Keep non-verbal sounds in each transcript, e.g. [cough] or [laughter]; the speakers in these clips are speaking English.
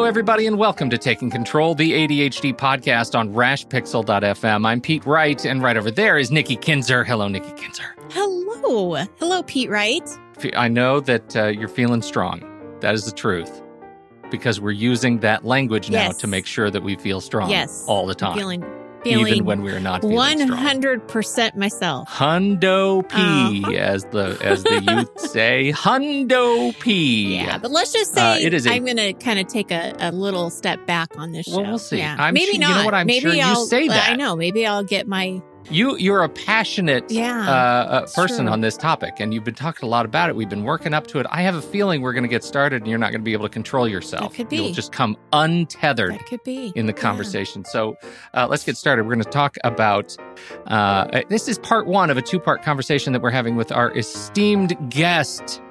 Hello, everybody, and welcome to Taking Control, the ADHD podcast on rashpixel.fm. I'm Pete Wright, and right over there is Nikki Kinzer. Hello, Nikki Kinzer. Hello. Hello, Pete Wright. I know that uh, you're feeling strong. That is the truth. Because we're using that language now Yes. to make sure that we feel strong Yes. all the time. Feeling, feeling even when we're not feeling strong. hundred percent myself. Hundo P, Uh-huh. as the as the youth [laughs] say, Hundo P. Yeah, but let's just Uh, say it is a- I'm going to kind of take a, a little step back on this show. Well, we'll see. Yeah. I'm maybe sure- you not. know what? I'm maybe sure you I'll, say that. I know. Maybe I'll get my You you're a passionate Yeah, uh, uh, person true. on this topic, and you've been talking a lot about it. We've been working up to it. I have a feeling we're going to get started, and you're not going to be able to control yourself. That could be. You'll just come untethered that could be in the Yeah. conversation. So uh, let's get started. We're going to talk about uh, this is part one of a two part conversation that we're having with our esteemed guest.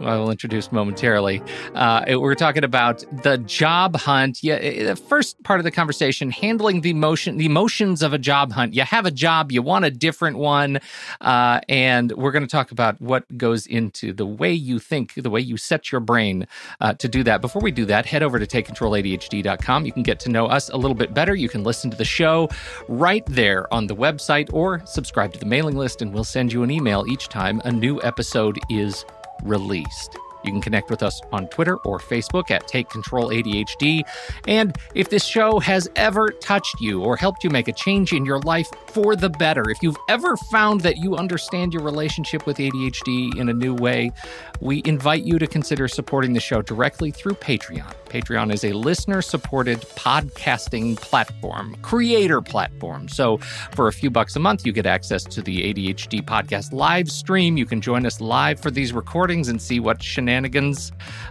I will introduce momentarily. Uh, we're talking about the job hunt. Yeah, eh, the first part of the conversation, handling the emotion, the emotions of a job hunt. You have a job, you want a different one, uh, and we're going to talk about what goes into the way you think, the way you set your brain uh, to do that. Before we do that, head over to takecontroladhd.com. You can get to know us a little bit better. You can listen to the show right there on the website or subscribe to the mailing list, and we'll send you an email each time a new episode is released. You can connect with us on Twitter or Facebook at Take Control ADHD. And if this show has ever touched you or helped you make a change in your life for the better, if you've ever found that you understand your relationship with ADHD in a new way, we invite you to consider supporting the show directly through Patreon. Patreon is a listener supported podcasting platform, creator platform. So for a few bucks a month, you get access to the ADHD podcast live stream. You can join us live for these recordings and see what shenanigans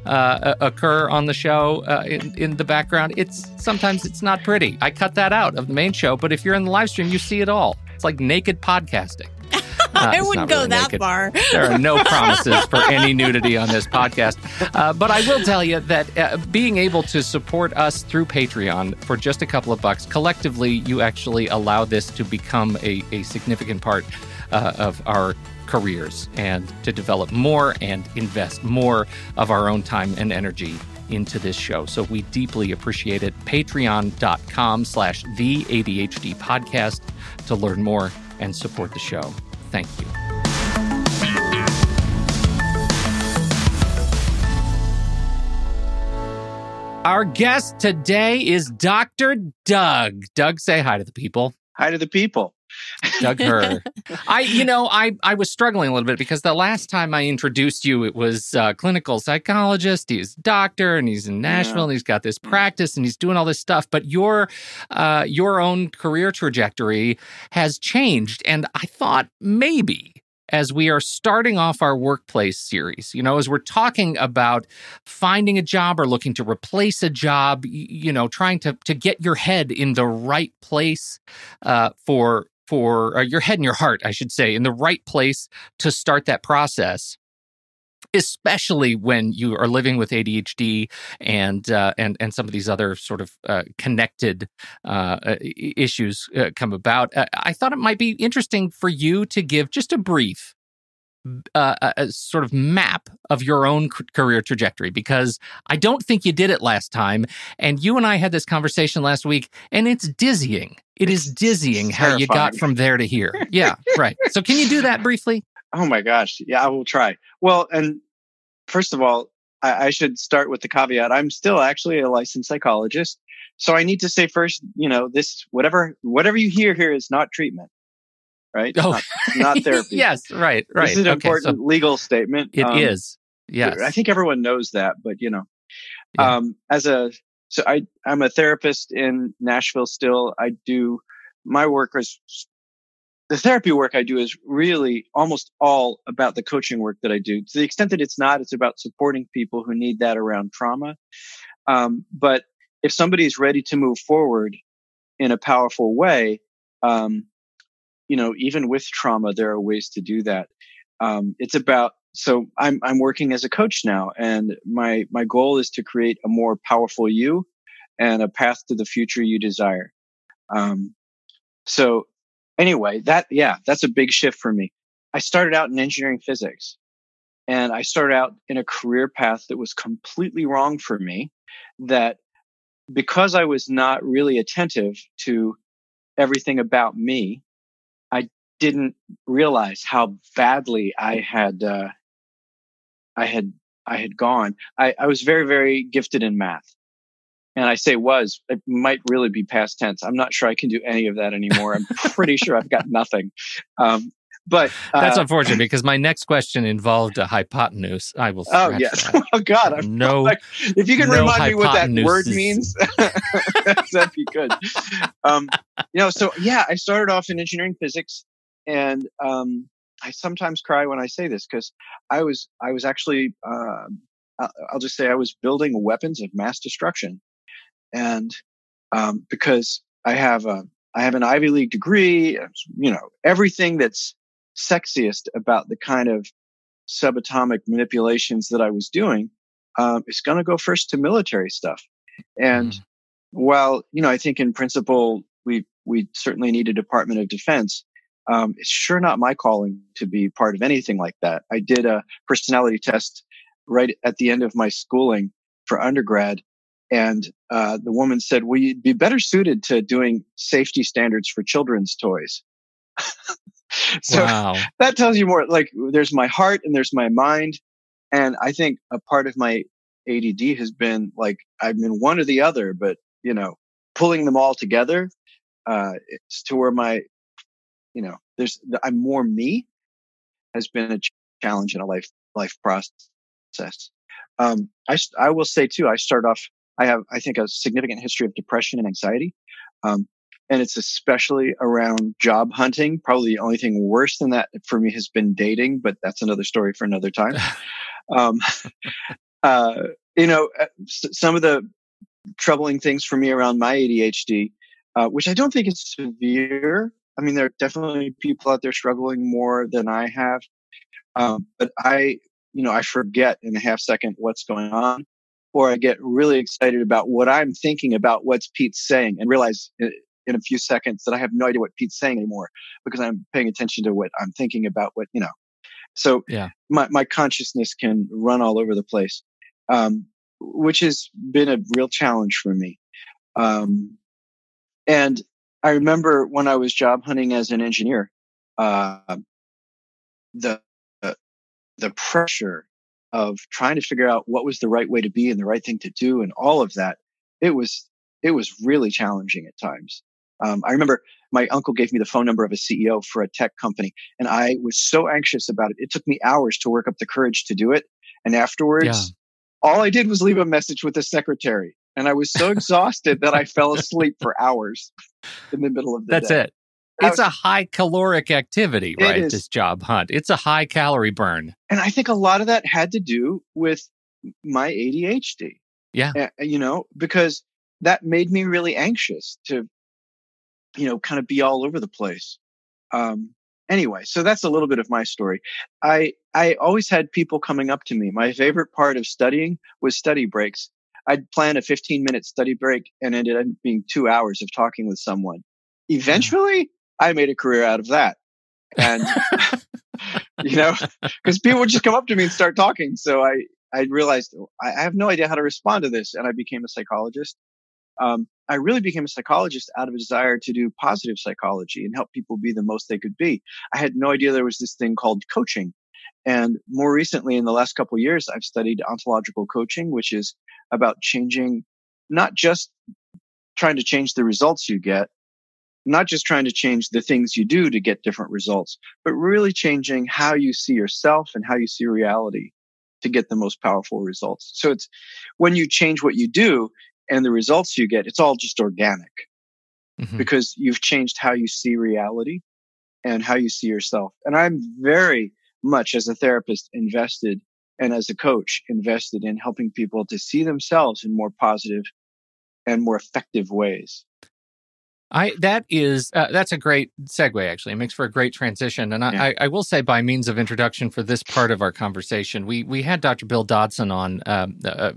uh, occur on the show uh, in, in the background. It's sometimes it's not pretty. I cut that out of the main show, but if you're in the live stream, you see it all. It's like naked podcasting. [laughs] Uh, I wouldn't go really that naked. far. There are no [laughs] promises for any nudity on this podcast. Uh, but I will tell you that uh, being able to support us through Patreon for just a couple of bucks, collectively, you actually allow this to become a, a significant part uh, of our careers and to develop more and invest more of our own time and energy into this show. So we deeply appreciate it. Patreon.com slash the ADHD podcast to learn more and support the show. Thank you. Our guest today is Dr. Doug. Doug, say hi to the people. Hi to the people. Doug Herr. I, you know, I, I was struggling a little bit because the last time I introduced you, it was uh, clinical psychologist. He's a doctor and he's in Nashville Yeah. and he's got this practice and he's doing all this stuff. But your, uh, your own career trajectory has changed, and I thought maybe as we are starting off our workplace series, you know, as we're talking about finding a job or looking to replace a job, you know, trying to to get your head in the right place uh, for for uh, your head and your heart, I should say, in the right place to start that process. Especially when you are living with ADHD and uh, and and some of these other sort of uh, connected uh, issues uh, come about, uh, I thought it might be interesting for you to give just a brief uh, a, a sort of map of your own career trajectory because I don't think you did it last time. And you and I had this conversation last week, and it's dizzying. It is dizzying It's how you got from there to here. [laughs] Yeah, right. So, can you do that briefly? Oh my gosh. Yeah, I will try. Well, and first of all, I, I should start with the caveat. I'm still actually a licensed psychologist. So I need to say first, you know, this whatever whatever you hear here is not treatment. Right? Oh. Not, not [laughs] therapy. yes, right, right. This is an Okay, so important legal statement. it Um, is. Yes. I think everyone knows that, but you know, Yeah. um, as a, so I, I'm a therapist in Nashville still. I do my work is the therapy work I do is really almost all about the coaching work that I do. To the extent that it's not, it's about supporting people who need that around trauma. Um, but if somebody is ready to move forward in a powerful way, um, you know, even with trauma, there are ways to do that. Um, it's about so I'm I'm working as a coach now, and my my goal is to create a more powerful you and a path to the future you desire. Um, so anyway, that yeah, that's a big shift for me. I started out in engineering physics, and I started out in a career path that was completely wrong for me. That because I was not really attentive to everything about me, didn't realize how badly I had uh, I had I had gone. I, I was very very gifted in math, and I say was it might really be past tense. I'm not sure I can do any of that anymore. I'm pretty sure I've got nothing. Um, but uh, That's unfortunate because my next question involved a hypotenuse. I will. oh yes. that. [laughs] oh God. I'm No, [laughs] like, if you can no remind me what that word means, [laughs] that'd be good. Um, you know, so yeah, I started off in engineering physics, and um, I sometimes cry when I say this because I was I was actually uh, I'll just say I was building weapons of mass destruction, and um, because I have a I have an Ivy League degree, you know, everything that's sexiest about the kind of subatomic manipulations that I was doing um, is going to go first to military stuff. And Mm. while you know, I think in principle we we certainly need a Department of Defense. Um, it's sure not my calling to be part of anything like that. I did a personality test right at the end of my schooling for undergrad, and uh, the woman said, "Well, you'd be better suited to doing safety standards for children's toys." [laughs] so wow. that tells you more. Like there's my heart and there's my mind, and I think a part of my ADD has been like I've been one or the other, but you know, pulling them all together uh, it's to where my, you know, there's I'm more me has been a ch- challenge in a life life process. Um, I I will say too, I start off. I have I think a significant history of depression and anxiety. Um, and it's especially around job hunting. Probably the only thing worse than that for me has been dating, but that's another story for another time. um, [laughs] uh, you know, uh, some of the troubling things for me around my ADHD, uh, which I don't think is severe. I mean, there are definitely people out there struggling more than I have. Um, but I, you know, I forget in a half second what's going on, or I get really excited about what I'm thinking about what's Pete's saying and realize in, in a few seconds that I have no idea what Pete's saying anymore because I'm paying attention to what I'm thinking about what, you know. So Yeah. my, my consciousness can run all over the place, um, which has been a real challenge for me. Um, and I remember when I was job hunting as an engineer, uh, the, the the pressure of trying to figure out what was the right way to be and the right thing to do and all of that. It was it was really challenging at times. Um, I remember my uncle gave me the phone number of a CEO for a tech company, and I was so anxious about it. It took me hours to work up the courage to do it. And afterwards, Yeah. all I did was leave a message with the secretary. And I was so exhausted that I fell asleep for hours in the middle of the That's day. That's it. It's was- a high caloric activity, right? is. This job hunt. It's a high calorie burn. and I think a lot of that had to do with my ADHD. Yeah. Uh, you know, because that made me really anxious to, you know, kind of be all over the place. Um, anyway, so that's a little bit of my story. I, I always had people coming up to me. My favorite part of studying was study breaks. I'd plan a 15 minute study break and ended up being two hours of talking with someone. Eventually I made a career out of that. And [laughs] [laughs] you know, because people would just come up to me and start talking. So I, I realized oh, I have no idea how to respond to this. And I became a psychologist. Um, I really became a psychologist out of a desire to do positive psychology and help people be the most they could be. I had no idea there was this thing called coaching. And more recently, in the last couple of years, I've studied ontological coaching, which is about changing, not just trying to change the results you get, not just trying to change the things you do to get different results, but really changing how you see yourself and how you see reality to get the most powerful results. So it's when you change what you do and the results you get, it's all just organic mm-hmm. because you've changed how you see reality and how you see yourself. And I'm very much as a therapist invested and as a coach invested in helping people to see themselves in more positive and more effective ways. I that is uh, that's a great segue. Actually, it makes for a great transition. And I, yeah. I, I, will say, by means of introduction for this part of our conversation, we we had Dr. Bill Dodson on um, uh,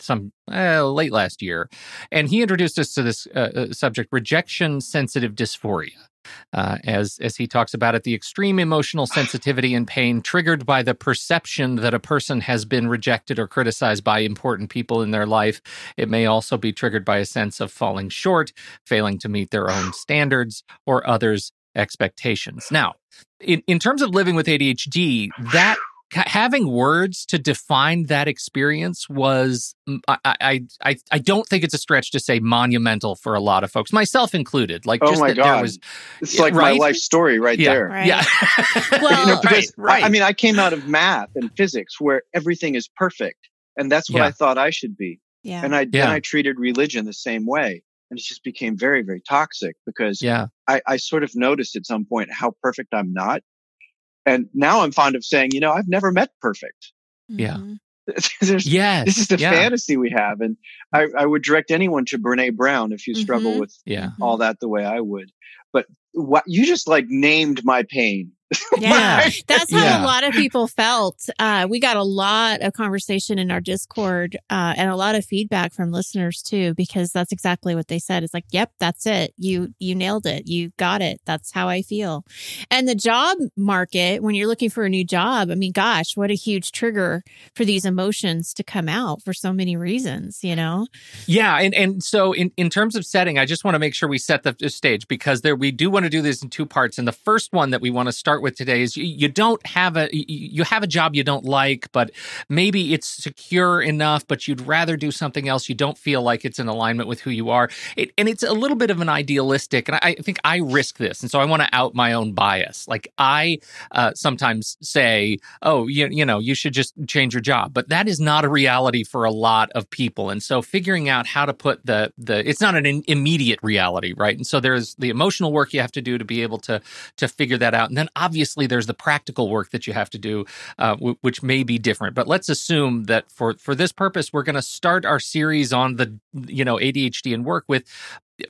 some uh, late last year, and he introduced us to this uh, uh, subject: rejection sensitive dysphoria uh, as as he talks about it, the extreme emotional sensitivity and pain triggered by the perception that a person has been rejected or criticized by important people in their life. It may also be triggered by a sense of falling short, failing to meet their own standards or others' expectations. Now, in, in terms of living with ADHD, that having words to define that experience was mm, I, I I I don't think it's a stretch to say monumental for a lot of folks, myself included. Like, oh my god, was, it's like right? my life story right yeah, there. Right. Yeah, well, [laughs] you know, because right, right. I, I, mean, I came out of math and physics where everything is perfect, and that's what yeah. I thought I should be. Yeah, and I yeah. then I treated religion the same way, and it just became very very toxic because yeah, I, I sort of noticed at some point how perfect I'm not, and now I'm fond of saying, you know, I've never met perfect. Yeah. Mm-hmm. [laughs] yes. This is the yeah. fantasy we have. And I, I, would direct anyone to Brene Brown if you struggle mm-hmm. with yeah. all that the way I would. But what you just like named my pain. [laughs] Yeah, that's how yeah. a lot of people felt. Uh, we got a lot of conversation in our Discord uh, and a lot of feedback from listeners too, because that's exactly what they said. It's like, "Yep, that's it. You you nailed it. You got it. That's how I feel." And the job market, when you're looking for a new job, I mean, gosh, what a huge trigger for these emotions to come out for so many reasons. You know? Yeah, and and so in in terms of setting, I just want to make sure we set the stage because there we do want to do this in two parts. And the first one that we want to start with today is you, don't have a you have a job you don't like, but maybe it's secure enough, but you'd rather do something else. You don't feel like it's in alignment with who you are, it, and it's a little bit of an idealistic. And I, I think I risk this, and so I want to out my own bias. Like I uh, sometimes say, "Oh, you you know, you should just change your job," but that is not a reality for a lot of people. And so figuring out how to put the the it's not an immediate reality, right? And so there's the emotional work you have to do to be able to to figure that out, and then obviously there's the practical work that you have to do, uh, w- which may be different. But let's assume that for for this purpose, we're going to start our series on the you know ADHD and work with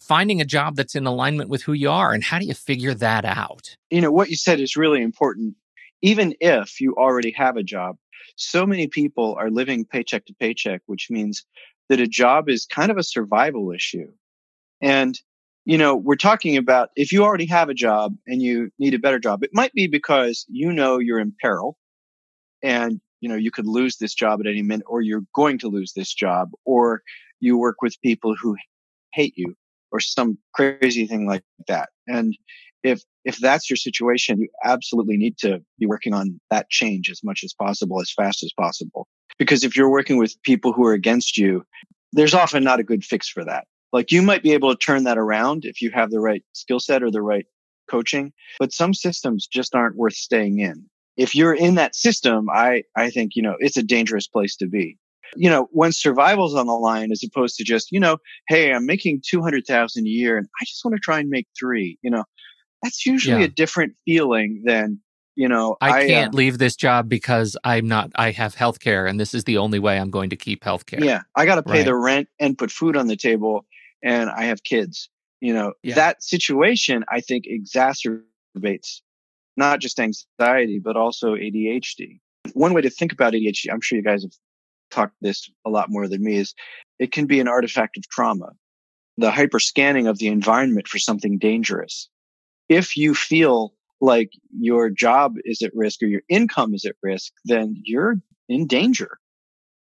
finding a job that's in alignment with who you are and how do you figure that out you know what you said is really important even if you already have a job so many people are living paycheck to paycheck which means that a job is kind of a survival issue and you know, we're talking about if you already have a job and you need a better job, it might be because you know you're in peril and, you know, you could lose this job at any minute or you're going to lose this job or you work with people who hate you or some crazy thing like that. And if, if that's your situation, you absolutely need to be working on that change as much as possible, as fast as possible. Because if you're working with people who are against you, there's often not a good fix for that. Like you might be able to turn that around if you have the right skill set or the right coaching, but some systems just aren't worth staying in. If you're in that system, I, I think, you know, it's a dangerous place to be. You know, when survival's on the line as opposed to just, you know, hey, I'm making 200,000 a year and I just want to try and make three, you know, that's usually yeah. a different feeling than you know i, I can't uh, leave this job because i'm not i have health care and this is the only way i'm going to keep health care yeah i got to pay right. the rent and put food on the table and I have kids. You know, yeah. that situation I think exacerbates not just anxiety, but also ADHD. One way to think about ADHD, I'm sure you guys have talked this a lot more than me, is it can be an artifact of trauma, the hyper scanning of the environment for something dangerous. If you feel like your job is at risk or your income is at risk, then you're in danger.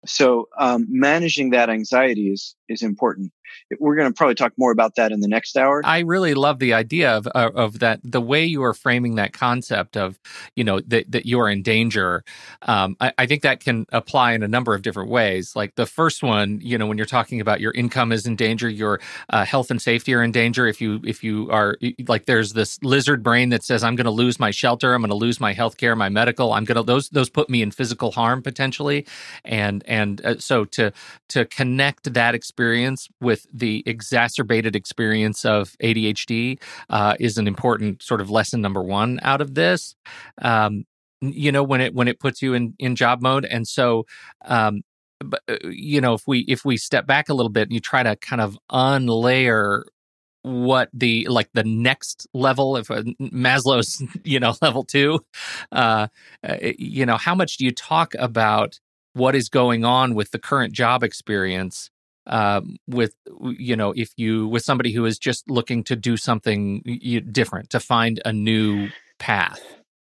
So um, managing that anxiety is is important. We're going to probably talk more about that in the next hour. I really love the idea of of, of that. The way you are framing that concept of, you know, that that you are in danger. Um, I, I, think that can apply in a number of different ways. Like the first one, you know, when you're talking about your income is in danger, your uh, health and safety are in danger. If you if you are like, there's this lizard brain that says, I'm going to lose my shelter, I'm going to lose my health care, my medical. I'm going to those those put me in physical harm potentially, and and uh, so to to connect that experience with the exacerbated experience of ADHD uh, is an important sort of lesson number one out of this. Um, you know when it when it puts you in in job mode, and so um, but uh, you know if we if we step back a little bit and you try to kind of unlayer what the like the next level of uh, maslow's [laughs] you know level two uh, uh you know how much do you talk about what is going on with the current job experience um, with you know if you with somebody who is just looking to do something different to find a new path.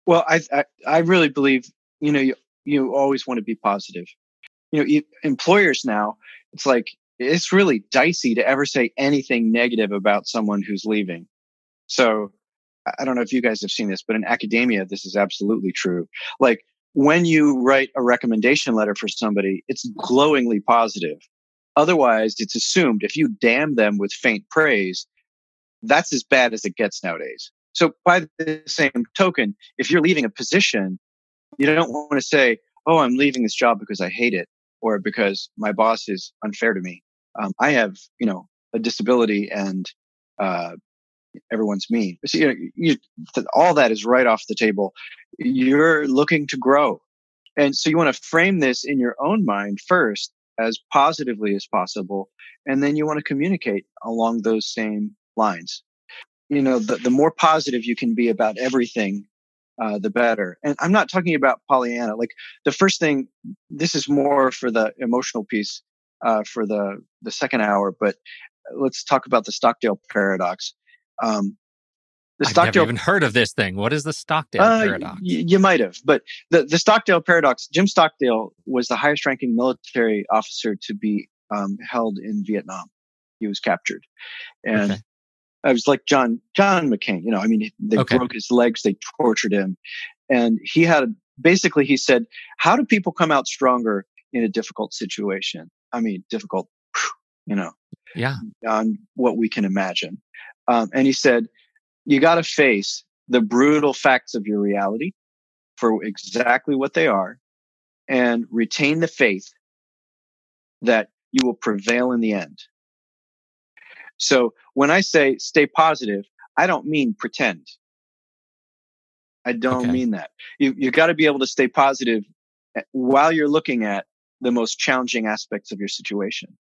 Well i i, I really believe you know you, you always want to be positive. You know employers now it's like it's really dicey to ever say anything negative about someone who's leaving. So i don't know if you guys have seen this but in academia this is absolutely true. Like when you write a recommendation letter for somebody, it's glowingly positive. Otherwise, it's assumed if you damn them with faint praise, that's as bad as it gets nowadays. So by the same token, if you're leaving a position, you don't want to say, Oh, I'm leaving this job because I hate it or because my boss is unfair to me. Um, I have, you know, a disability and, uh, everyone's mean. So, you know, you, all that is right off the table. You're looking to grow. And so you want to frame this in your own mind first as positively as possible. And then you want to communicate along those same lines. You know, the, the more positive you can be about everything, uh, the better. And I'm not talking about Pollyanna. Like the first thing, this is more for the emotional piece uh, for the the second hour. But let's talk about the Stockdale paradox. Um, the I've Stockdale, never even heard of this thing. What is the Stockdale uh, paradox? Y- you might have, but the, the Stockdale paradox. Jim Stockdale was the highest ranking military officer to be um, held in Vietnam. He was captured, and okay. I was like John John McCain. You know, I mean, they okay. broke his legs, they tortured him, and he had a, basically he said, "How do people come out stronger in a difficult situation? I mean, difficult, you know, yeah, on what we can imagine." Um, and he said, you got to face the brutal facts of your reality for exactly what they are and retain the faith that you will prevail in the end. So when I say stay positive, I don't mean pretend. I don't okay. mean that. You you got to be able to stay positive eh, while you're looking at the most challenging aspects of your situation.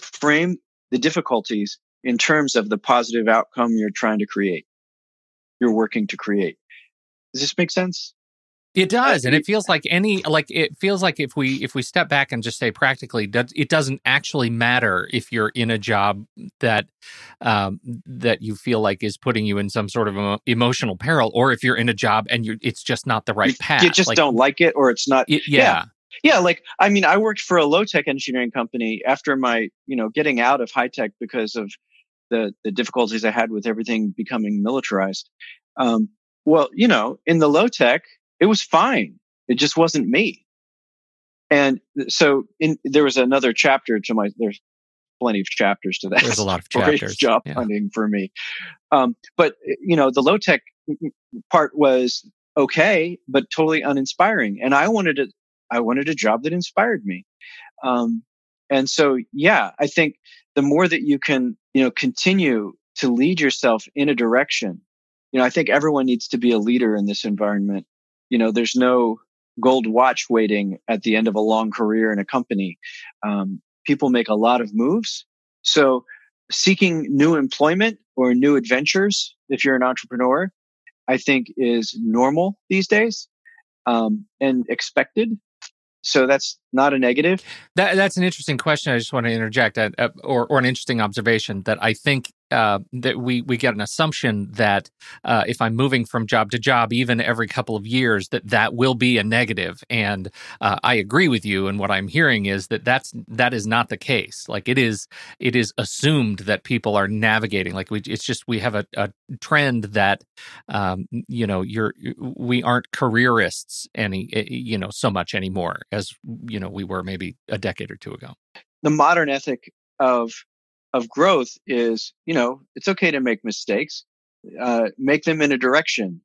Frame the difficulties in terms of the positive outcome you're trying to create, you're working to create. Does this make sense? It does, and it feels like any like it feels like if we if we step back and just say practically, it doesn't actually matter if you're in a job that um, that you feel like is putting you in some sort of emotional peril, or if you're in a job and you it's just not the right path. You just like, don't like it, or it's not. It, yeah. yeah. Yeah, like I mean, I worked for a low tech engineering company after my, you know, getting out of high tech because of the the difficulties I had with everything becoming militarized. Um, well, you know, in the low tech, it was fine. It just wasn't me. And so in, there was another chapter to my, there's plenty of chapters to that. There's a lot of [laughs] chapters. Job yeah. hunting for me. Um, but you know, the low tech part was okay, but totally uninspiring. And I wanted a, I wanted a job that inspired me. Um, and so, yeah, I think the more that you can, you know, continue to lead yourself in a direction, you know, I think everyone needs to be a leader in this environment. You know, there's no gold watch waiting at the end of a long career in a company. Um, people make a lot of moves. So seeking new employment or new adventures, if you're an entrepreneur, I think is normal these days um, and expected so that's not a negative. That that's an interesting question. I just want to interject, uh, uh, or or an interesting observation that I think uh, that we we get an assumption that uh, if I'm moving from job to job, even every couple of years, that that will be a negative. And uh, I agree with you. And what I'm hearing is that that's that is not the case. Like it is it is assumed that people are navigating. Like we, it's just we have a, a trend that um, you know you're we aren't careerists any eh, you know so much anymore as you know we were maybe a decade or two ago. The modern ethic of of growth is, you know, it's okay to make mistakes, uh, make them in a direction.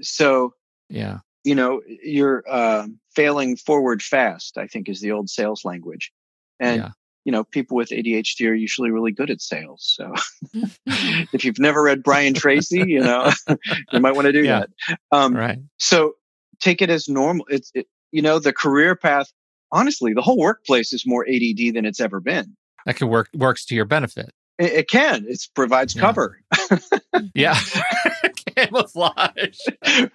So, yeah, you know, you're uh, failing forward fast. I think is the old sales language, and yeah. you know, people with ADHD are usually really good at sales. So, [laughs] [laughs] if you've never read Brian Tracy, you know, [laughs] you might want to do yeah. that. Um, right. So, take it as normal. It's, it, you know, the career path. Honestly, the whole workplace is more ADD than it's ever been that can work works to your benefit. It, it can. It provides yeah. cover. [laughs] yeah, [laughs] camouflage. [laughs]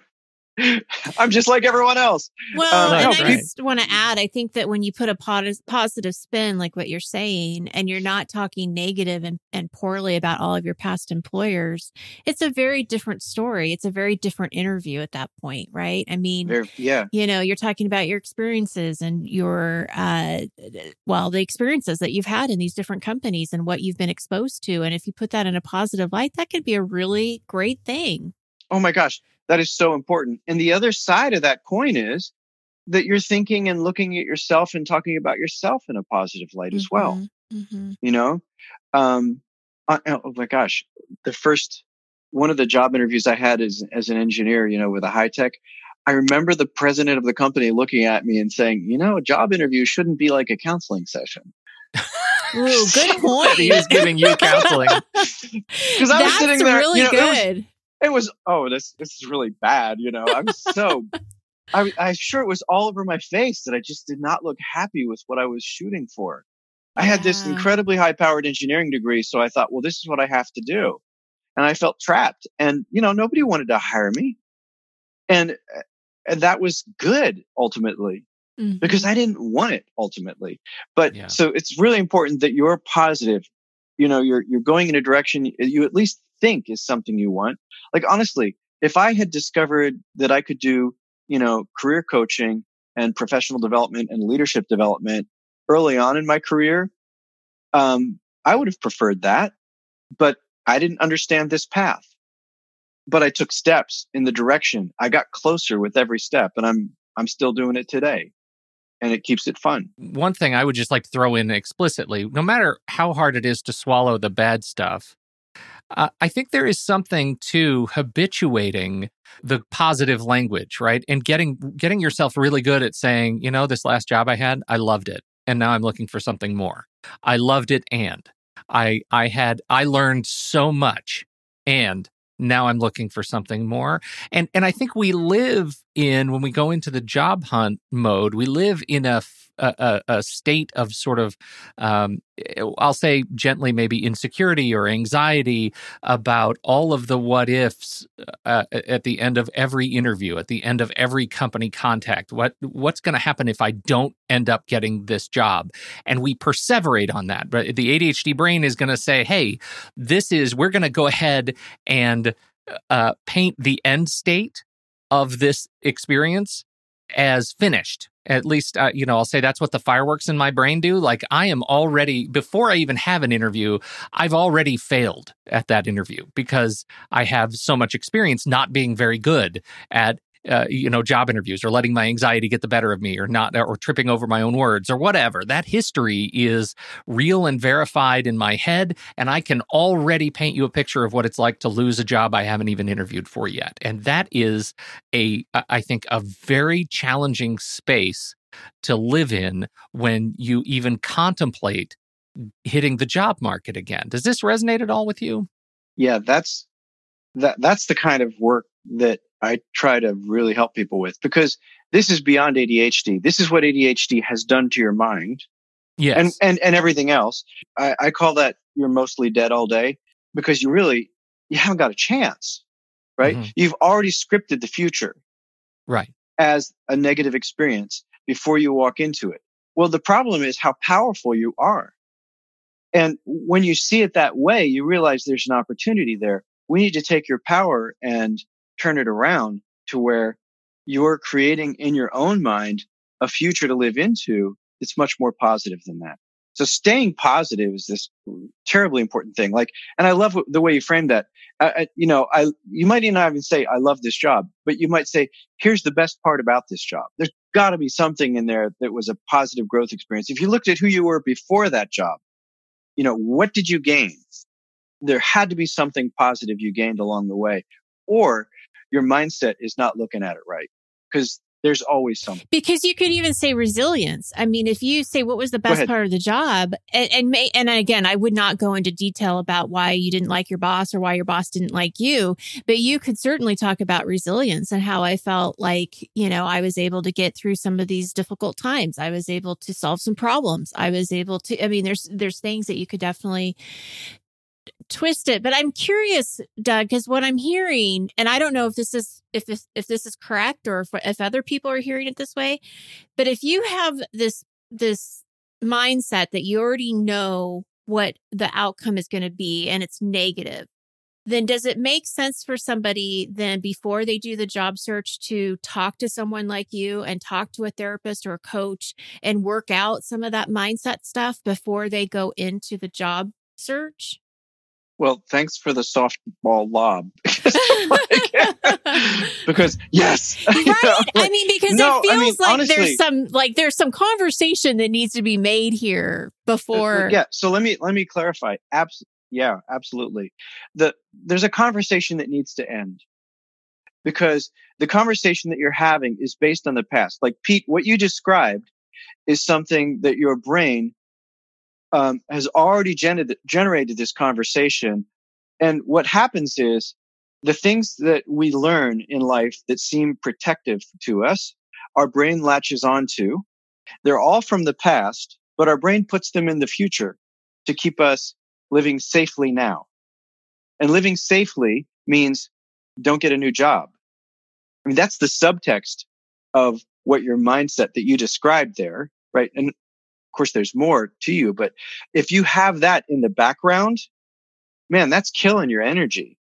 [laughs] I'm just like everyone else. Well, um, and I just want to add, I think that when you put a positive spin, like what you're saying, and you're not talking negative and, and poorly about all of your past employers, it's a very different story. It's a very different interview at that point, right? I mean, They're, yeah, you know, you're talking about your experiences and your, uh, well, the experiences that you've had in these different companies and what you've been exposed to. And if you put that in a positive light, that could be a really great thing. Oh my gosh that is so important. And the other side of that coin is that you're thinking and looking at yourself and talking about yourself in a positive light mm-hmm. as well. Mm-hmm. mm-hmm. You know, um, I, oh my gosh, the first one of the job interviews I had as as an engineer, you know, with a high tech. I remember the president of the company looking at me and saying, "You know, a job interview shouldn't be like a counseling session." Ooh, good [laughs] point. he was giving you counseling [laughs] because I was sitting there. Really you know, good it was oh this this is really bad you know? I'm so [laughs] I, i'm sure it was all over my face that i just did not look happy with what i was shooting for. I had this incredibly high powered engineering degree so i thought well this is what i have to do. And i felt trapped and you know nobody wanted to hire me. And and that was good ultimately mm-hmm. because i didn't want it ultimately. But yeah. so it's really important that you're positive. You know you're you're going in a direction you at least think is something you want. Like honestly, if I had discovered that I could do, you know, career coaching and professional development and leadership development early on in my career, um, I would have preferred that. But I didn't understand this path. But I took steps in the direction. I got closer with every step, and I'm I'm still doing it today and it keeps it fun. One thing I would just like to throw in explicitly no matter how hard it is to swallow the bad stuff, uh, I think there is something to habituating the positive language, right? And getting getting yourself really good at saying, you know, this last job I had, I loved it, and now I'm looking for something more. I loved it, and I I had I learned so much, and now I'm looking for something more. And and I think we live in when we go into the job hunt mode, we live in a a, a state of sort of, um, I'll say gently, maybe insecurity or anxiety about all of the what ifs uh, at the end of every interview, at the end of every company contact. What what's going to happen if I don't end up getting this job? And we perseverate on that. But the ADHD brain is going to say, "Hey, this is we're going to go ahead and." Uh, paint the end state of this experience as finished. At least, uh, you know, I'll say that's what the fireworks in my brain do. Like, I am already, before I even have an interview, I've already failed at that interview because I have so much experience not being very good at uh, you know job interviews or letting my anxiety get the better of me or not or tripping over my own words or whatever. That history is real and verified in my head and i can already paint you a picture of what it's like to lose a job i haven't even interviewed for yet. And that is a i think a very challenging space to live in when you even contemplate hitting the job market again. Does this resonate at all with you? Yeah that's that that's the kind of work that I try to really help people with because this is beyond ADHD. This is what ADHD has done to your mind. Yes. And, and, and everything else. I, I call that you're mostly dead all day because you really, you haven't got a chance, right? Mm-hmm. You've already scripted the future. Right. As a negative experience before you walk into it. Well, the problem is how powerful you are. And when you see it that way, you realize there's an opportunity there. We need to take your power and turn it around to where you're creating in your own mind a future to live into that's much more positive than that. So staying positive is this terribly important thing. Like, and I love the way you framed that. I, I, you know, I, you might not even say, I love this job, but you might say, here's the best part about this job. There's got to be something in there that was a positive growth experience. If you looked at who you were before that job, you know, what did you gain? There had to be something positive you gained along the way, or your mindset is not looking at it right. Because there's always something. Because you could even say resilience. I mean, if you say what was the best part of the job, and and, may, and again, I would not go into detail about why you didn't like your boss or why your boss didn't like you, but you could certainly talk about resilience and how I felt like you know I was able to get through some of these difficult times. I was able to solve some problems. I was able to. I mean, there's there's things that you could definitely twist it. But I'm curious, Doug, because what I'm hearing, and I don't know if this is if this if this is correct or if, if other people are hearing it this way, but if you have this this mindset that you already know what the outcome is going to be and it's negative then does it make sense for somebody then before they do the job search to talk to someone like you and talk to a therapist or a coach and work out some of that mindset stuff before they go into the job search? Well, thanks for the softball lob. [laughs] [laughs] because yes, [laughs] right. You know, like, I mean, because no, it feels I mean, like honestly, there's some like there's some conversation that needs to be made here uh, uh, before. Yeah. So let me let me clarify. Absolutely. Yeah, absolutely. The there's a conversation that needs to end because the conversation that you're having is based on the past. Like Pete, what you described is something that your brain um, has already generated, generated this conversation. And what happens is the things that we learn in life that seem protective to us, our brain latches onto. They're all from the past, but our brain puts them in the future to keep us living safely now. And living safely means don't get a new job. I mean, that's the subtext of what your mindset that you described there, right? And course, there's more to you, but if you have that in the background, man, that's killing your energy,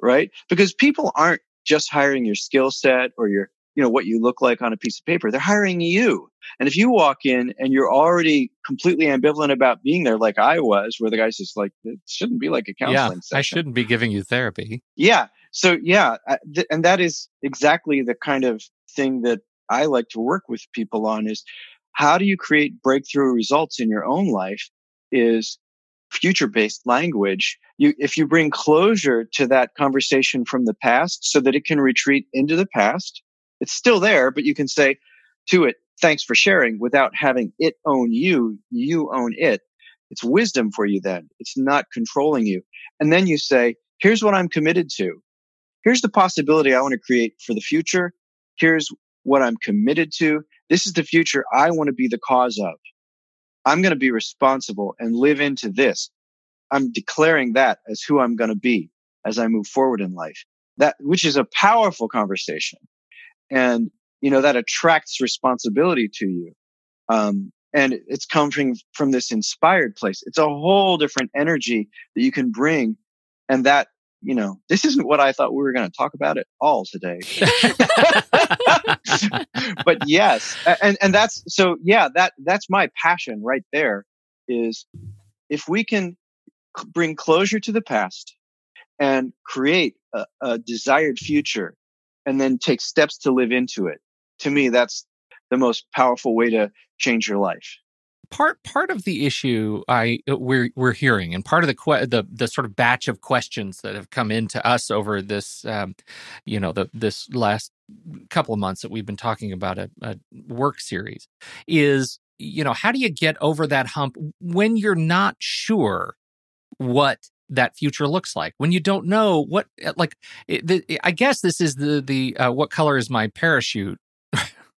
right? Because people aren't just hiring your skill set or your, you know, what you look like on a piece of paper. They're hiring you. And if you walk in and you're already completely ambivalent about being there, like I was, where the guy's just like, it shouldn't be like a counseling yeah, session. I shouldn't be giving you therapy. Yeah. So yeah, th- and that is exactly the kind of thing that I like to work with people on is how do you create breakthrough results in your own life is future based language. You, if you bring closure to that conversation from the past so that it can retreat into the past, it's still there, but you can say to it, thanks for sharing without having it own you. You own it. It's wisdom for you then. It's not controlling you. And then you say, here's what I'm committed to. Here's the possibility I want to create for the future. Here's what I'm committed to. This is the future I want to be the cause of. I'm going to be responsible and live into this. I'm declaring that as who I'm going to be as I move forward in life. That, which is a powerful conversation. And, you know, that attracts responsibility to you. Um, and it's coming from this inspired place. It's a whole different energy that you can bring. And that you know, this isn't what I thought we were going to talk about at all today. [laughs] [laughs] but yes, and and that's so yeah, that that's my passion right there is if we can bring closure to the past and create a, a desired future and then take steps to live into it. To me, that's the most powerful way to change your life part part of the issue I uh, we're we're hearing, and part of the que- the the sort of batch of questions that have come into us over this, um, you know, the this last couple of months that we've been talking about a, a work series, is you know how do you get over that hump when you're not sure what that future looks like? When you don't know what like it, the, i guess this is the the uh, what color is my parachute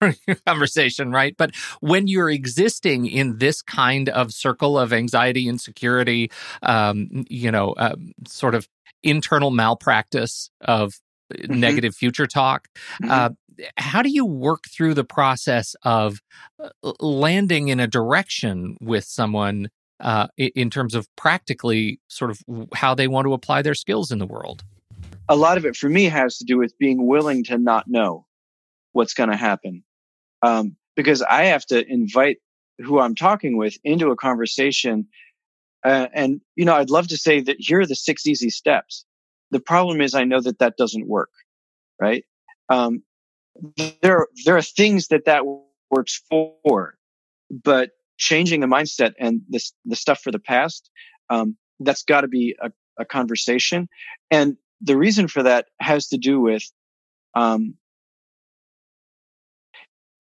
[laughs] conversation, right? But when you're existing in this kind of circle of anxiety, insecurity, um, you know, uh, sort of internal malpractice of mm-hmm. negative future talk, mm-hmm. uh, how do you work through the process of uh, landing in a direction with someone uh, in terms of practically sort of how they want to apply their skills in the world? A lot of it for me has to do with being willing to not know what's going to happen. Um, because I have to invite who I'm talking with into a conversation. Uh, and, you know, I'd love to say that here are the six easy steps. The problem is I know that that doesn't work, right? Um, there, there are things that that works for, but changing the mindset and this, the stuff for the past, um, that's got to be a, a, conversation. And the reason for that has to do with, um,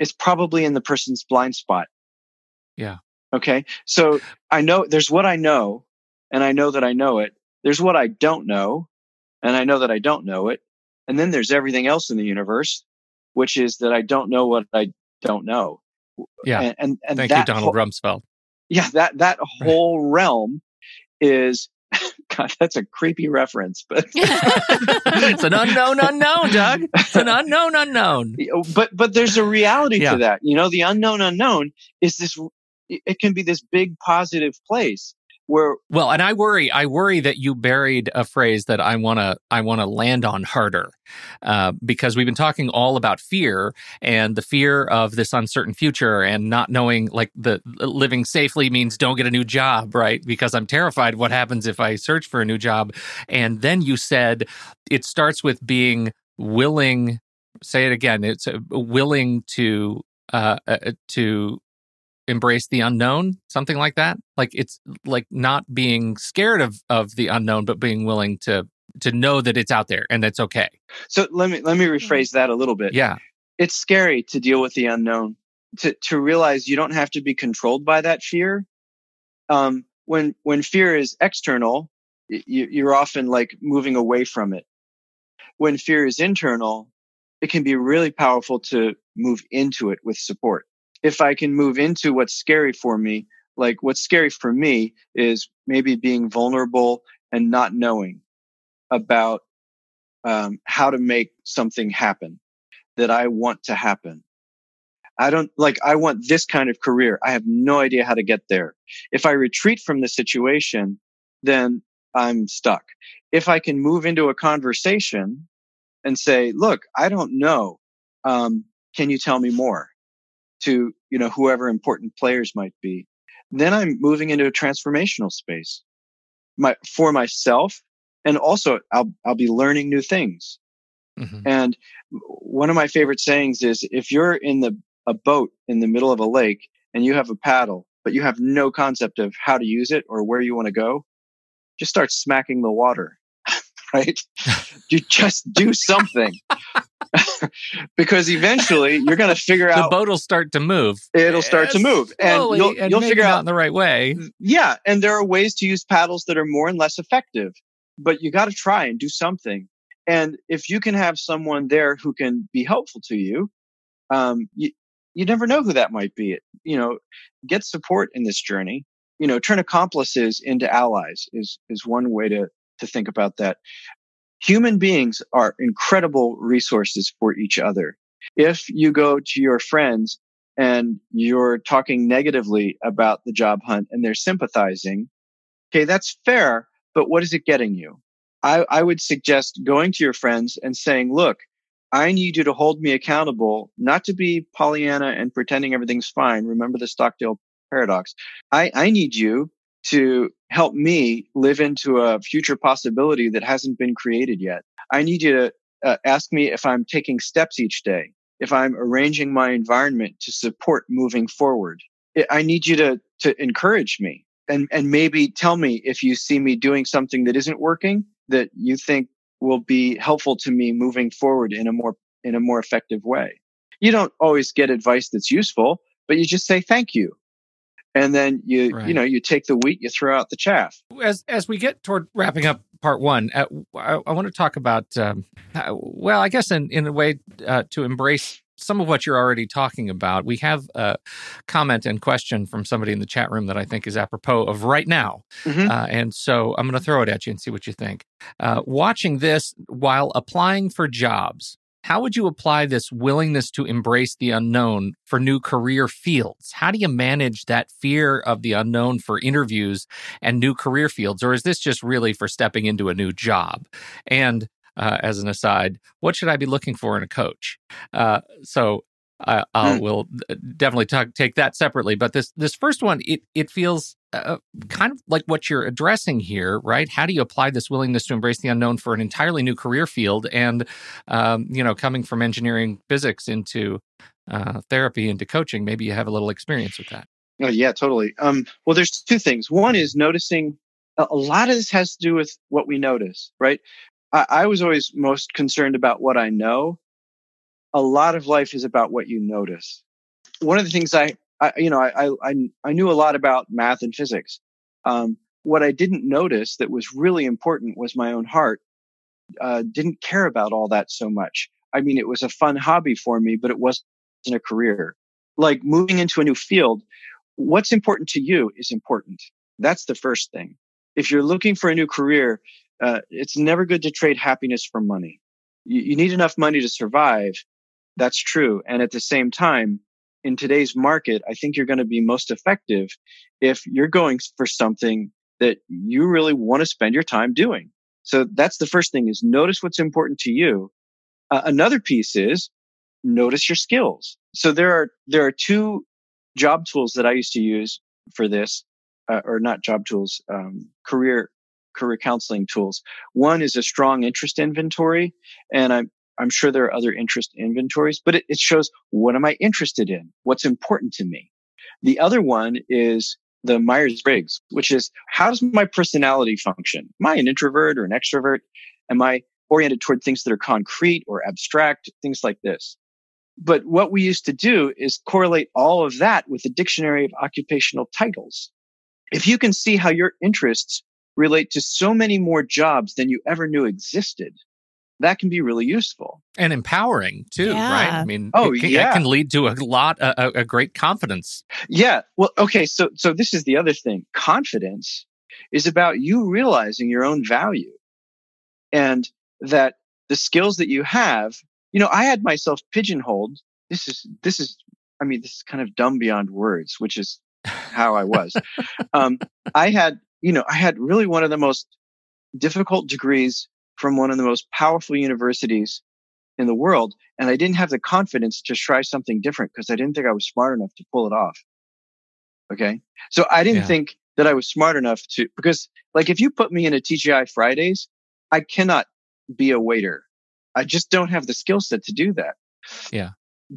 it's probably in the person's blind spot. Yeah. Okay. So I know there's what I know and I know that I know it. There's what I don't know and I know that I don't know it. And then there's everything else in the universe, which is that I don't know what I don't know. Yeah. And, and, and thank you, Donald whole, Rumsfeld. Yeah. That, that whole right. realm is God, that's a creepy reference, but [laughs] it's an unknown unknown, Doug. It's an unknown unknown. [laughs] But but there's a reality yeah. to that. You know, the unknown unknown is this. It can be this big positive place well and i worry i worry that you buried a phrase that i want to i want to land on harder uh, because we've been talking all about fear and the fear of this uncertain future and not knowing like the living safely means don't get a new job right? Because i'm terrified what happens if i search for a new job. And then you said it starts with being willing say it again it's uh, willing to uh, uh to embrace the unknown something like that. Like it's like not being scared of of the unknown but being willing to to know that it's out there and that's okay. So let me let me rephrase that a little bit. Yeah. It's scary to deal with the unknown to to realize you don't have to be controlled by that fear. Um when when fear is external you, you're often like moving away from it. When fear is internal it can be really powerful to move into it with support if I can move into what's scary for me, like what's scary for me is maybe being vulnerable and not knowing about um, how to make something happen that I want to happen. I don't like, I want this kind of career. I have no idea how to get there. If I retreat from the situation, then I'm stuck. If I can move into a conversation and say, look, I don't know. Um, can you tell me more? To, you know, whoever important players might be. Then I'm moving into a transformational space my, for myself. And also I'll, I'll be learning new things. Mm-hmm. And one of my favorite sayings is if you're in the, a boat in the middle of a lake and you have a paddle, but you have no concept of how to use it or where you want to go, just start smacking the water, [laughs] right? you just do something. [laughs] because eventually you're going to figure out the boat will start to move. It'll start to move, and you'll and you'll figure out in the right way. Yeah, and there are ways to use paddles that are more and less effective, but you got to try and do something. And if you can have someone there who can be helpful to you, um, you you never know who that might be. You know, get support in this journey. You know, turn accomplices into allies is is one way to to think about that human beings are incredible resources for each other. If you go to your friends and you're talking negatively about the job hunt and they're sympathizing, okay, that's fair, but what is it getting you? I, I would suggest going to your friends and saying, look, I need you to hold me accountable, not to be Pollyanna and pretending everything's fine. Remember the Stockdale paradox. I, I need you to help me live into a future possibility that hasn't been created yet. I need you to uh, ask me if I'm taking steps each day, if I'm arranging my environment to support moving forward. I need you to, to encourage me and, and maybe tell me if you see me doing something that isn't working that you think will be helpful to me moving forward in a more, in a more effective way. You don't always get advice that's useful, but you just say thank you and then you right. you know you take the wheat you throw out the chaff as as we get toward wrapping up part one uh, I, I, want to talk about um, uh, well i guess in in a way uh, to embrace some of what you're already talking about we have a comment and question from somebody in the chat room that i think is apropos of right now mm-hmm. uh, and so i'm going to throw it at you and see what you think uh, watching this while applying for jobs how would you apply this willingness to embrace the unknown for new career fields? How do you manage that fear of the unknown for interviews and new career fields? Or is this just really for stepping into a new job? And uh, as an aside, what should I be looking for in a coach? Uh, so I, I mm. will definitely talk, take that separately. But this this first one, it it feels uh, kind of like what you're addressing here, right? How do you apply this willingness to embrace the unknown for an entirely new career field, and um, you know, coming from engineering physics into uh, therapy into coaching, maybe you have a little experience with that. Oh yeah, totally. Um, well, there's two things. One is noticing. A lot of this has to do with what we notice, right? I, I was always most concerned about what I know a lot of life is about what you notice. One of the things I, I you know, I, I, I knew a lot about math and physics. Um, what I didn't notice that was really important was my own heart. Uh, didn't care about all that so much. I mean, it was a fun hobby for me, but it wasn't a career. Like moving into a new field, what's important to you is important. That's the first thing. If you're looking for a new career, uh, it's never good to trade happiness for money. You, you need enough money to survive, that's true. And at the same time, in today's market, I think you're going to be most effective if you're going for something that you really want to spend your time doing. So that's the first thing is notice what's important to you. Uh, another piece is notice your skills. So there are, there are two job tools that I used to use for this, uh, or not job tools, um, career, career counseling tools. One is a strong interest inventory. And I'm, I'm sure there are other interest inventories, but it, it shows what am I interested in? What's important to me? The other one is the Myers Briggs, which is how does my personality function? Am I an introvert or an extrovert? Am I oriented toward things that are concrete or abstract? Things like this. But what we used to do is correlate all of that with the dictionary of occupational titles. If you can see how your interests relate to so many more jobs than you ever knew existed, that can be really useful and empowering too, yeah. right? I mean, oh it can, yeah, it can lead to a lot, a, a great confidence. Yeah. Well, okay. So, so this is the other thing. Confidence is about you realizing your own value and that the skills that you have, you know, I had myself pigeonholed. This is, this is, I mean, this is kind of dumb beyond words, which is how I was. [laughs] um, I had, you know, I had really one of the most difficult degrees from one of the most powerful universities in the world. And I didn't have the confidence to try something different because I didn't think I was smart enough to pull it off. Okay. So I didn't yeah. think that I was smart enough to, because like if you put me in a TGI Fridays, I cannot be a waiter. I just don't have the skill set to do that. Yeah.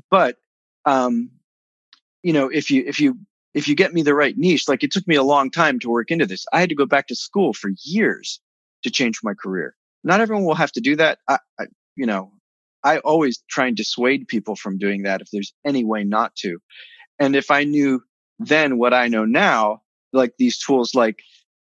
But, um, you know, if you, if you, if you get me the right niche, like it took me a long time to work into this. I had to go back to school for years to change my career not everyone will have to do that. I, I, you know, I always try and dissuade people from doing that if there's any way not to. And if I knew then what I know now, like these tools like,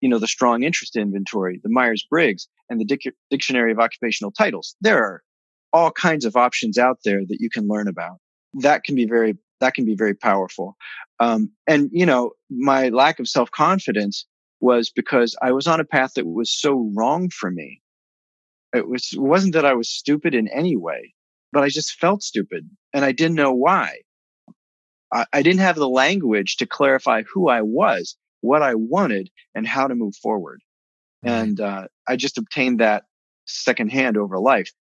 you know, the strong interest inventory, the Myers Briggs and the Dic- dictionary of occupational titles, there are all kinds of options out there that you can learn about. That can be very, that can be very powerful. Um, and, you know, my lack of self confidence was because I was on a path that was so wrong for me it was it wasn't that I was stupid in any way, but I just felt stupid and I didn't know why. I, I didn't have the language to clarify who I was, what I wanted, and how to move forward. And uh, I just obtained that secondhand over life.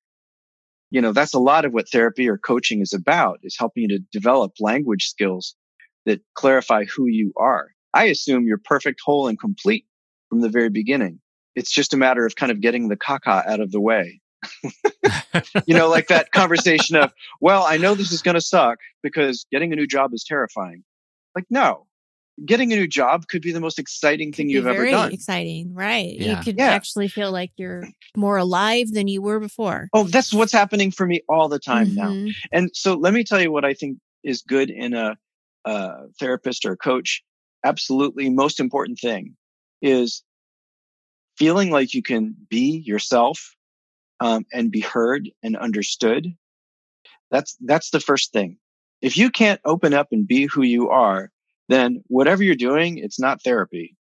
You know, that's a lot of what therapy or coaching is about, is helping you to develop language skills that clarify who you are. I assume you're perfect, whole, and complete from the very beginning it's just a matter of kind of getting the caca out of the way. you know, like that conversation of, well, I know this is going to suck because getting a new job is terrifying. Like, no, getting a new job could be the most exciting thing you've ever done. Exciting, right? Yeah. You could yeah. actually feel like you're more alive than you were before. Oh, that's what's happening for me all the time mm-hmm. now. And so, let me tell you what I think is good in a, a therapist or a coach. Absolutely, most important thing is feeling like you can be yourself um, and be heard and understood that's that's the first thing. If you can't open up and be who you are then whatever you're doing it's not therapy.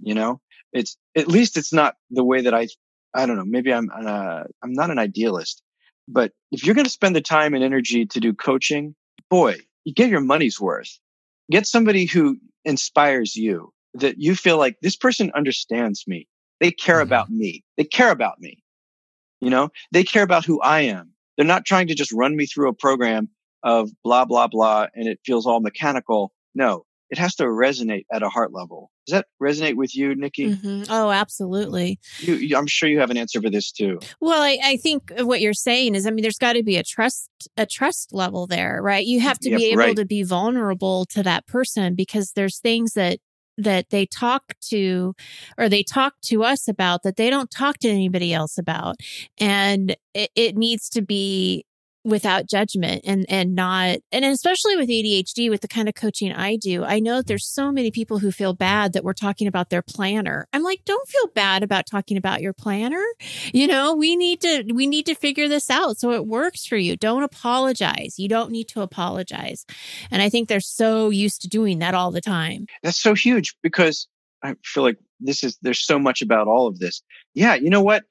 You know? It's at least it's not the way that i i don't know maybe i'm uh, i'm not an idealist But if you're going to spend the time and energy to do coaching, boy, you get your money's worth. Get somebody who inspires you that you feel like this person understands me. They care mm-hmm. about me. They care about me. You know, they care about who I am. They're not trying to just run me through a program of blah, blah, blah, and it feels all mechanical. No, it has to resonate at a heart level. Does that resonate with you, Nikki? Mm-hmm. Oh, absolutely. You, you, I'm sure you have an answer for this too. Well, I, I think what you're saying is, I mean, there's got to be a trust, a trust level there, right? You have to yep, be able right. to be vulnerable to that person because there's things that that they talk to or they talk to us about that they don't talk to anybody else about. And it, it needs to be without judgment and and not and especially with ADHD with the kind of coaching I do I know that there's so many people who feel bad that we're talking about their planner. I'm like don't feel bad about talking about your planner. You know we need to we need to figure this out so it works for you. Don't apologize. You don't need to apologize. And I think they're so used to doing that all the time. That's so huge because I feel like this is there's so much about all of this. Yeah you know what?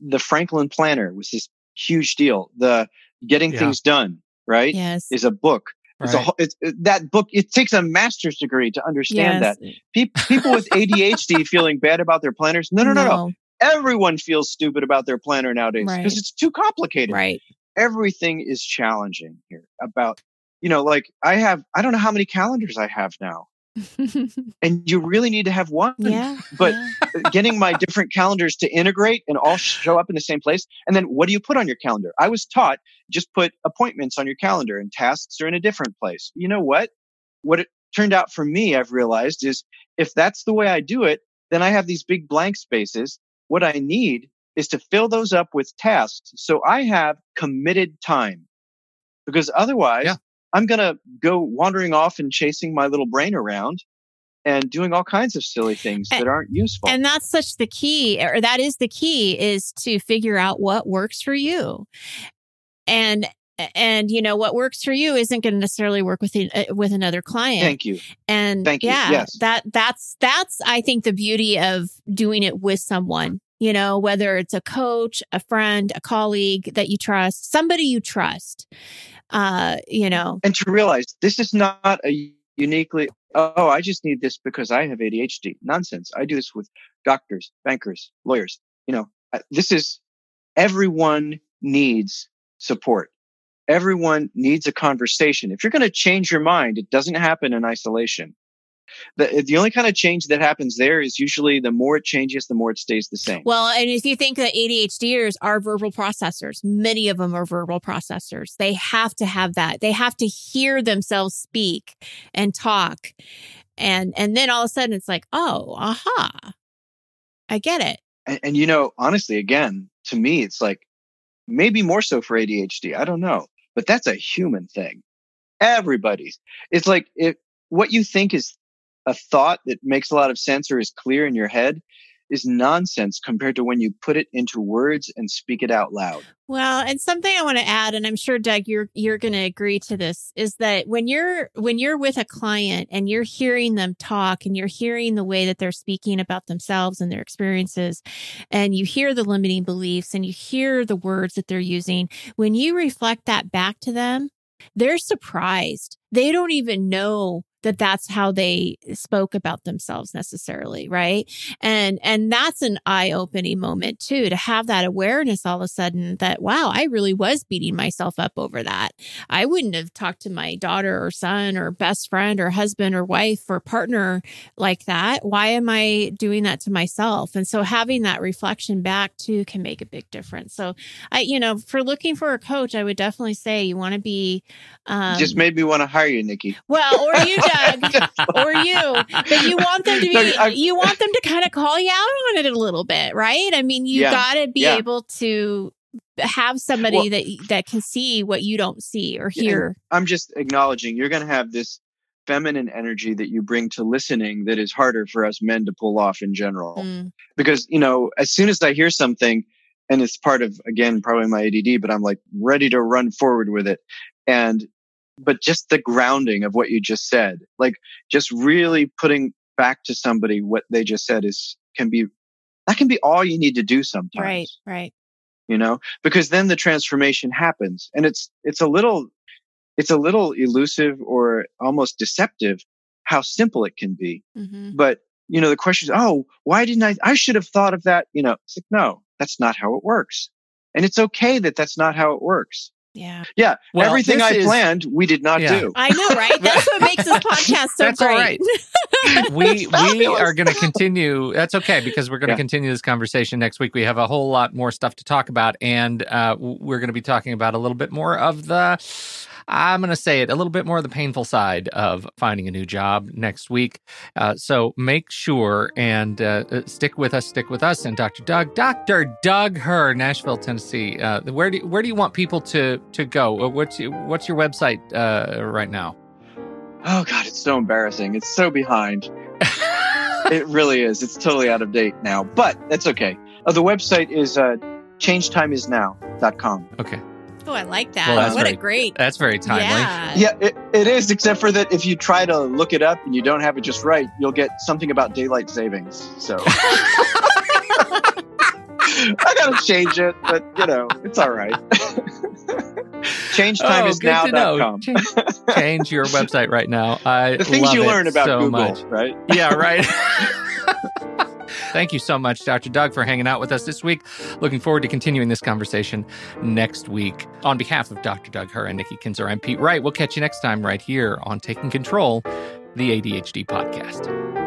The Franklin planner was this huge deal. The Getting yeah. Things Done, right? Yes. Is a book. Right. It's a, it's, it, that book, it takes a master's degree to understand yes. that. Pe- people with ADHD [laughs] feeling bad about their planners. No, no, no, no, no. Everyone feels stupid about their planner nowadays because right. it's too complicated. Right. Everything is challenging here about, you know, like I have, I don't know how many calendars I have now. [laughs] and you really need to have one. Yeah, but yeah. [laughs] getting my different calendars to integrate and all show up in the same place. And then what do you put on your calendar? I was taught just put appointments on your calendar and tasks are in a different place. You know what? What it turned out for me, I've realized is if that's the way I do it, then I have these big blank spaces. What I need is to fill those up with tasks. So I have committed time because otherwise yeah. I'm going to go wandering off and chasing my little brain around and doing all kinds of silly things and, that aren't useful. And that's such the key, or that is the key, is to figure out what works for you. And and you know what works for you isn't going to necessarily work with uh, with another client. Thank you. And Thank yeah. Yes. that that's that's I think the beauty of doing it with someone. You know, whether it's a coach, a friend, a colleague that you trust, somebody you trust uh, you know. And to realize this is not a uniquely, oh, I just need this because I have ADHD. Nonsense. I do this with doctors, bankers, lawyers. You know, this is everyone needs support. Everyone needs a conversation. If you're going to change your mind, it doesn't happen in isolation the eh, the only kind of change that happens there is usually the more it changes, the more it stays the same. Well, and if you think that ADHDers are verbal processors, many of them are verbal processors. They have to have that. They have to hear themselves speak and talk. And and then all of a sudden it's like, oh, aha. I get it. And, and you know, honestly, again, to me, it's like maybe more so for ADHD. I don't know, but that's a human thing. Everybody's. It's like if what you think is a thought that makes a lot of sense or is clear in your head is nonsense compared to when you put it into words and speak it out loud. Well, and something I want to add and I'm sure Doug you're you're going to agree to this is that when you're when you're with a client and you're hearing them talk and you're hearing the way that they're speaking about themselves and their experiences and you hear the limiting beliefs and you hear the words that they're using, when you reflect that back to them, they're surprised. They don't even know that that's how they spoke about themselves necessarily right? And and that's an eye-opening moment too to have that awareness all of a sudden that wow i really was beating myself up over that. I wouldn't have talked to my daughter or son or best friend or husband or wife or partner like that. Why am i doing that to myself? And so having that reflection back too can make a big difference. So i you know for looking for a coach i would definitely say you want to be um, just made me want to hire you nikki. Well or you [laughs] Doug or you, but you want them to be, no, you want them to kind of call you out on it a little bit, right? I mean, you yeah, got to be yeah. able to have somebody well, that that can see what you don't see or hear. I'm just acknowledging you're going to have this feminine energy that you bring to listening that is harder for us men to pull off in general. Mm. Because, you know, as soon as I hear something and it's part of again probably my ADD, but I'm like ready to run forward with it. And but just the grounding of what you just said, like just really putting back to somebody what they just said is can be that can be all you need to do sometimes. Right, right. you know, because then the transformation happens and it's, it's a little, it's a little elusive or almost deceptive how simple it can be. Mm-hmm. But, you know, the question is, oh, why didn't I, I should have thought of that. You know, it's like, no, that's not how it works. And it's okay that that's not how it works. Yeah. Yeah. Well, Everything I is- planned, we did not Yeah. do. I know, right? [laughs] That's what makes this podcast so That's great. right. [laughs] we we are going to continue. That's okay because we're going to Yeah. continue this conversation next week. We have a whole lot more stuff to talk about, and uh, we're going to be talking about a little bit more of the. I'm going to say it a little bit more of the painful side of finding a new job next week. Uh, so make sure and uh, uh, stick with us. Stick with us and Dr. Doug, Dr. Doug Herr, Nashville, Tennessee. Uh, where do where do you want people to to go? Uh, What's what's your website uh, right now? Oh God, it's so embarrassing. It's so behind. It really is. It's totally out of date now, but that's okay. Uh, the website is uh, changetimeisnow.com. okay. Oh, I like that. Well, that's what very- a great. That's very timely. Yeah. Yeah, it, it is, except for that if you try to look it up and you don't have it just right, you'll get something about daylight savings. So [laughs] I gotta change it, but you know, it's all right. [laughs] ChangeTimeIsNow.com. Oh, Change, change your website right now. [laughs] I the things love you it learn about so Google, much. right? Yeah, right. Thank you so much, Dr. Doug, for hanging out with us this week. Looking forward to continuing this conversation next week. On behalf of Dr. Doug Herr and Nikki Kinzer, I'm Pete Wright. We'll catch you next time right here on Taking Control, the ADHD podcast.